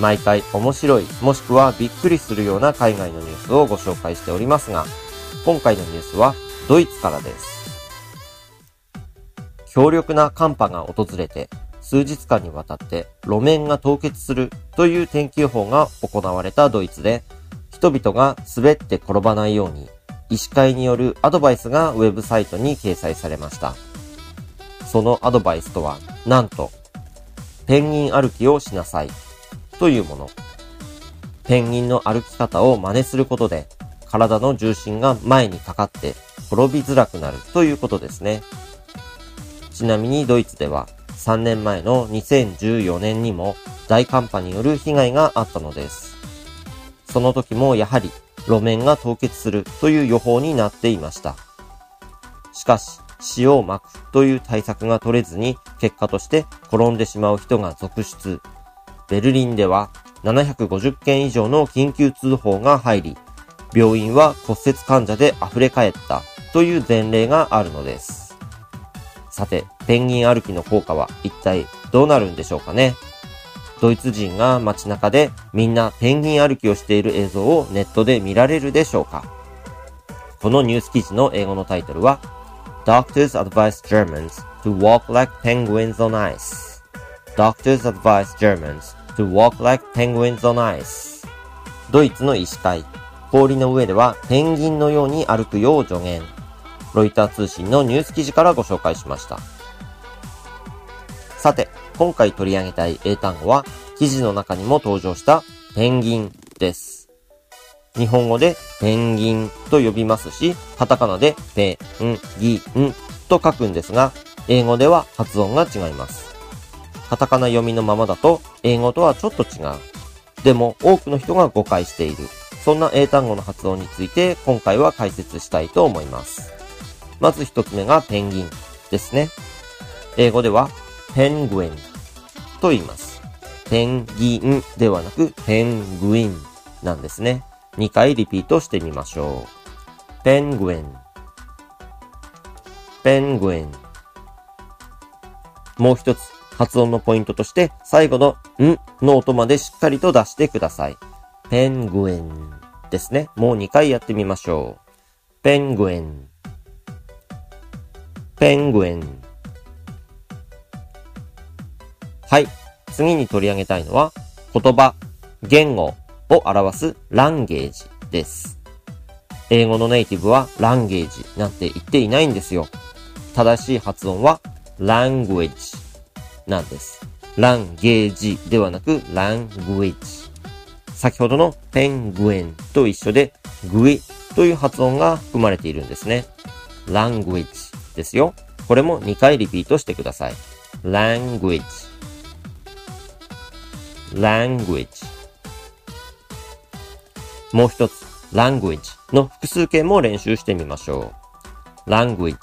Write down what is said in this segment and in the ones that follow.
毎回面白い、もしくはびっくりするような海外のニュースをご紹介しておりますが、今回のニュースはドイツからです。強力な寒波が訪れて、数日間にわたって路面が凍結するという天気予報が行われたドイツで、人々が滑って転ばないように、医師会によるアドバイスがウェブサイトに掲載されました。そのアドバイスとは、なんと、ペンギン歩きをしなさいというもの。ペンギンの歩き方を真似することで、体の重心が前にかかって転びづらくなるということですね。ちなみにドイツでは3年前の2014年にも大寒波による被害があったのです。その時もやはり路面が凍結するという予報になっていました。しかし、塩をまくという対策が取れずに結果として転んでしまう人が続出。ベルリンでは750件以上の緊急通報が入り、病院は骨折患者で溢れ返ったという前例があるのです。さて、ペンギン歩きの効果は一体どうなるんでしょうかね。ドイツ人が街中でみんなペンギン歩きをしている映像をネットで見られるでしょうか。このニュース記事の英語のタイトルは Doctors advise Germans to walk like penguins on ice. Doctors advise Germans to walk like penguins on ice ドイツの医師会氷の上ではペンギンのように歩くよう助言ロイター通信のニュース記事からご紹介しました。さて、今回取り上げたい英単語は、記事の中にも登場したペンギンです。日本語でペンギンと呼びますし、カタカナでペンギンと書くんですが、英語では発音が違います。カタカナ読みのままだと、英語とはちょっと違う。でも、多くの人が誤解している。そんな英単語の発音について、今回は解説したいと思います。まず一つ目がペンギンですね。英語ではペングインと言います。ペンギンではなくペングインなんですね。2回リピートしてみましょう。ペングイン。ペングイン。もう一つ発音のポイントとして最後のんの音までしっかりと出してください。ペングインですね。もう2回やってみましょう。ペングイン。ペングイン。はい。次に取り上げたいのは、言葉、言語を表すランゲージです。英語のネイティブはランゲージなんて言っていないんですよ。正しい発音は language なんです。ランゲージではなく language。先ほどのペングインと一緒でグイという発音が含まれているんですね。language ですよ。これも2回リピートしてください。language language もう一つ language の複数形も練習してみましょう。language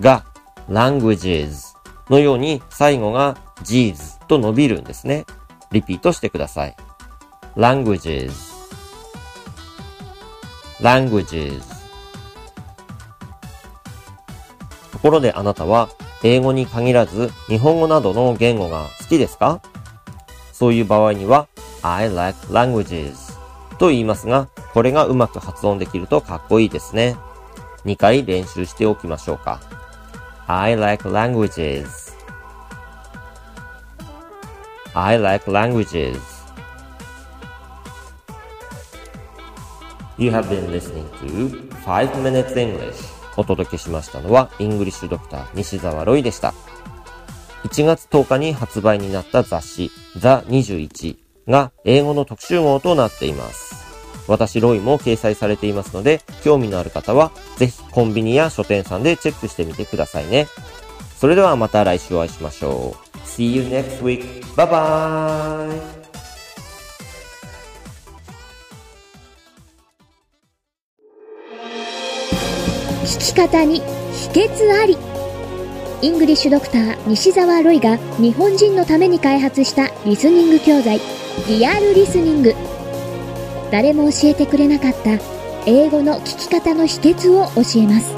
が languages のように最後が g's と伸びるんですね。リピートしてください。languages languages ところであなたは英語に限らず日本語などの言語が好きですか？そういう場合には I like languages と言いますが、これがうまく発音できるとかっこいいですね。2回練習しておきましょうか。I like languages I like languages You have been listening to 5 Minutes English お届けしましたのは、イングリッシュドクター西澤ロイでした。1月10日に発売になった雑誌、ザ21が英語の特集号となっています。私、ロイも掲載されていますので、興味のある方は、ぜひコンビニや書店さんでチェックしてみてくださいね。それではまた来週お会いしましょう。See you next week. Bye bye! 聞き方に秘訣ありイングリッシュドクター西澤ロイが日本人のために開発したリスニング教材リアルリスニング誰も教えてくれなかった英語の聞き方の秘訣を教えます。